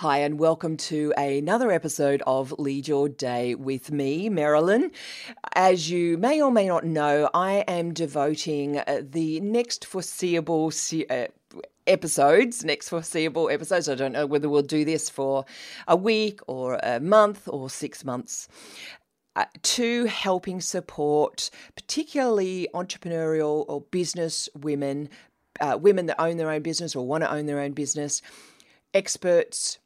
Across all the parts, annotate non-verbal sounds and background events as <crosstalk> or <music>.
Hi, and welcome to another episode of Lead Your Day with me, Marilyn. As you may or may not know, I am devoting uh, the next foreseeable uh, episodes, next foreseeable episodes. I don't know whether we'll do this for a week or a month or six months. Uh, to helping support particularly entrepreneurial or business women, uh, women that own their own business or want to own their own business, experts,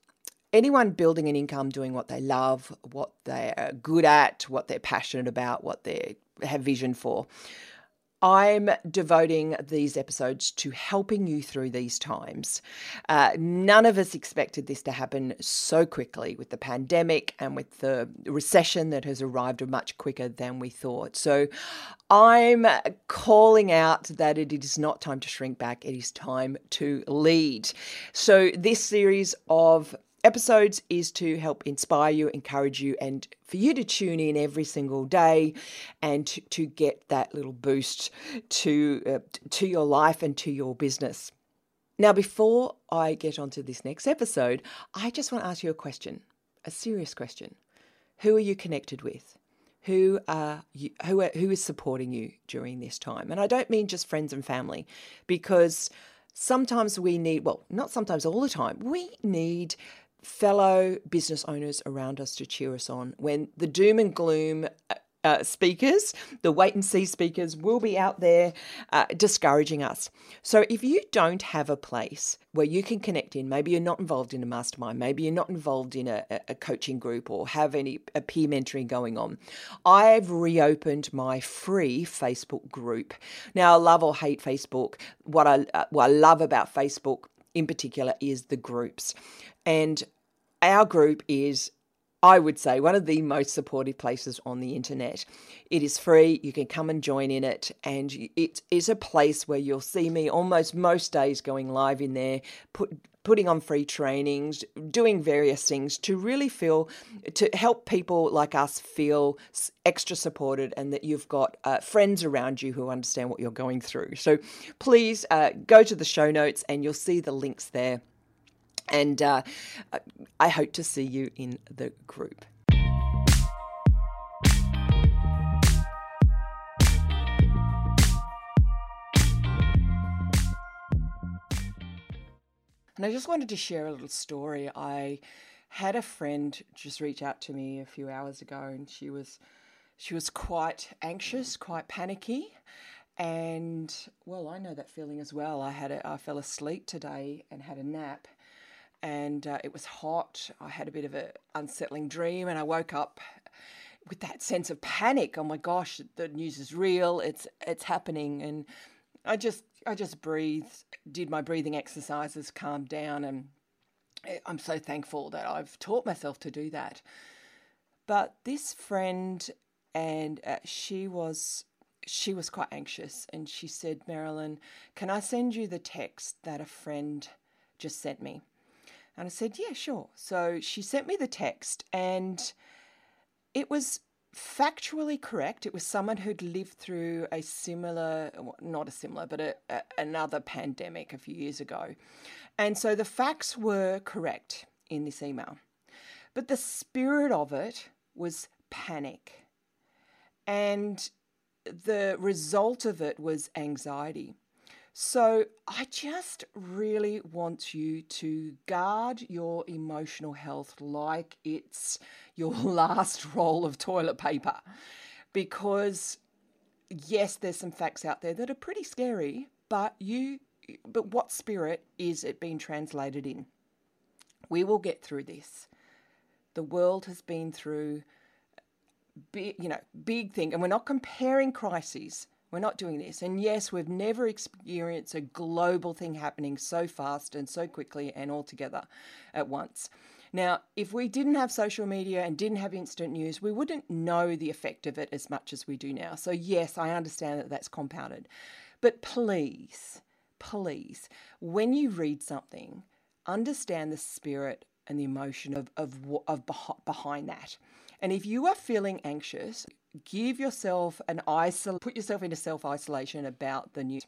anyone building an income doing what they love, what they're good at, what they're passionate about, what they have vision for. I'm devoting these episodes to helping you through these times. Uh, none of us expected this to happen so quickly with the pandemic and with the recession that has arrived much quicker than we thought. So I'm calling out that it is not time to shrink back, it is time to lead. So, this series of episodes is to help inspire you, encourage you, and for you to tune in every single day and to, to get that little boost to uh, to your life and to your business. Now, before I get on to this next episode, I just want to ask you a question, a serious question. Who are you connected with? Who are you, who are, who is supporting you during this time? And I don't mean just friends and family, because sometimes we need well, not sometimes all the time. We need fellow business owners around us to cheer us on when the doom and gloom uh, uh, speakers, the wait and see speakers, will be out there uh, discouraging us. So, if you don't have a place where you can connect in, maybe you're not involved in a mastermind, maybe you're not involved in a, a coaching group or have any a peer mentoring going on, I've reopened my free Facebook group. Now, I love or hate Facebook. What I uh, what I love about Facebook in particular is the groups. And our group is I would say one of the most supportive places on the internet. It is free, you can come and join in it, and it is a place where you'll see me almost most days going live in there, put, putting on free trainings, doing various things to really feel, to help people like us feel extra supported and that you've got uh, friends around you who understand what you're going through. So please uh, go to the show notes and you'll see the links there and uh, I hope to see you in the group. And I just wanted to share a little story. I had a friend just reach out to me a few hours ago, and she was she was quite anxious, quite panicky, and well, I know that feeling as well. I had a, I fell asleep today and had a nap, and uh, it was hot. I had a bit of an unsettling dream, and I woke up with that sense of panic. Oh my gosh, the news is real. It's it's happening, and I just I just breathed, did my breathing exercises, calmed down, and I'm so thankful that I've taught myself to do that. But this friend, and uh, she was she was quite anxious, and she said, Marilyn, can I send you the text that a friend just sent me? And I said, Yeah, sure. So she sent me the text, and it was factually correct. It was someone who'd lived through a similar, not a similar, but a, a, another pandemic a few years ago. And so the facts were correct in this email. But the spirit of it was panic. And the result of it was anxiety. So, I just really want you to guard your emotional health like it's your <laughs> last roll of toilet paper. Because, yes, there's some facts out there that are pretty scary, but you, but what spirit is it being translated in? We will get through this. The world has been through, big, you know, big thing, and we're not comparing crises we're not doing this. And yes, we've never experienced a global thing happening so fast and so quickly and all together at once. Now, if we didn't have social media and didn't have instant news, we wouldn't know the effect of it as much as we do now. So, yes, I understand that that's compounded. But please, please, when you read something, understand the spirit and the emotion of, of, of behind that. And if you are feeling anxious, give yourself an isol put yourself into self isolation about the news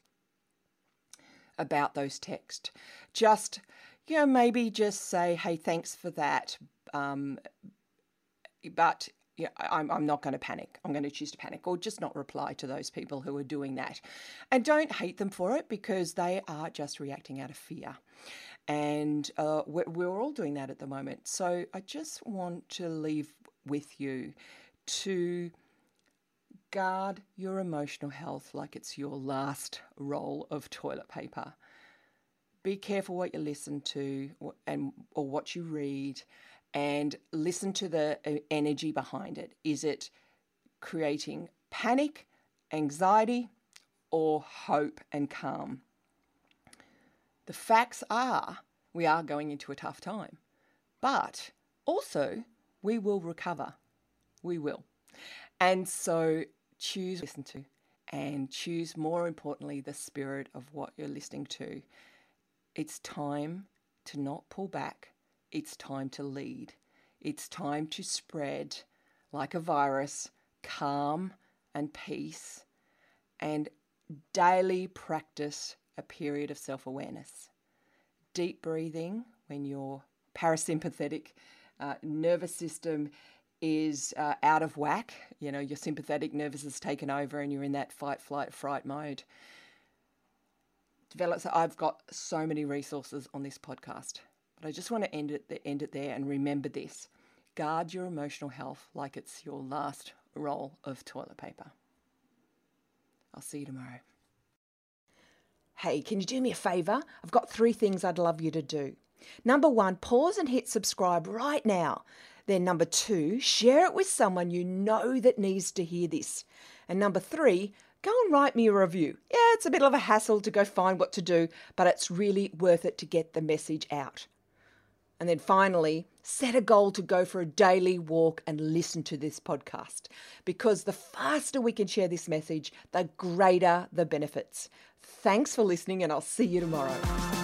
about those texts just you know, maybe just say, hey, thanks for that. Um, but yeah, I'm, I'm not going to panic. I'm going to choose to panic or just not reply to those people who are doing that. And don't hate them for it because they are just reacting out of fear. And uh, we're, we're all doing that at the moment. So I just want to leave with you to guard your emotional health like it's your last roll of toilet paper. Be careful what you listen to and or what you read and listen to the uh, energy behind it. Is it creating panic, anxiety, or hope and calm? The facts are we are going into a tough time, but also we will recover. We will. And so choose listen to and choose more importantly the spirit of what you're listening to. It's time to not pull back it's time to lead. It's time to spread like a virus calm and peace and daily practice a period of self awareness. Deep breathing when your parasympathetic uh, nervous system is uh, out of whack, you know, your sympathetic nervous is taken over and you're in that fight, flight, fright mode. Develop, I've got so many resources on this podcast. But I just want to end it, end it there and remember this guard your emotional health like it's your last roll of toilet paper. I'll see you tomorrow. Hey, can you do me a favour? I've got three things I'd love you to do. Number one, pause and hit subscribe right now. Then, number two, share it with someone you know that needs to hear this. And number three, go and write me a review. Yeah, it's a bit of a hassle to go find what to do, but it's really worth it to get the message out. And then finally, set a goal to go for a daily walk and listen to this podcast because the faster we can share this message, the greater the benefits. Thanks for listening, and I'll see you tomorrow.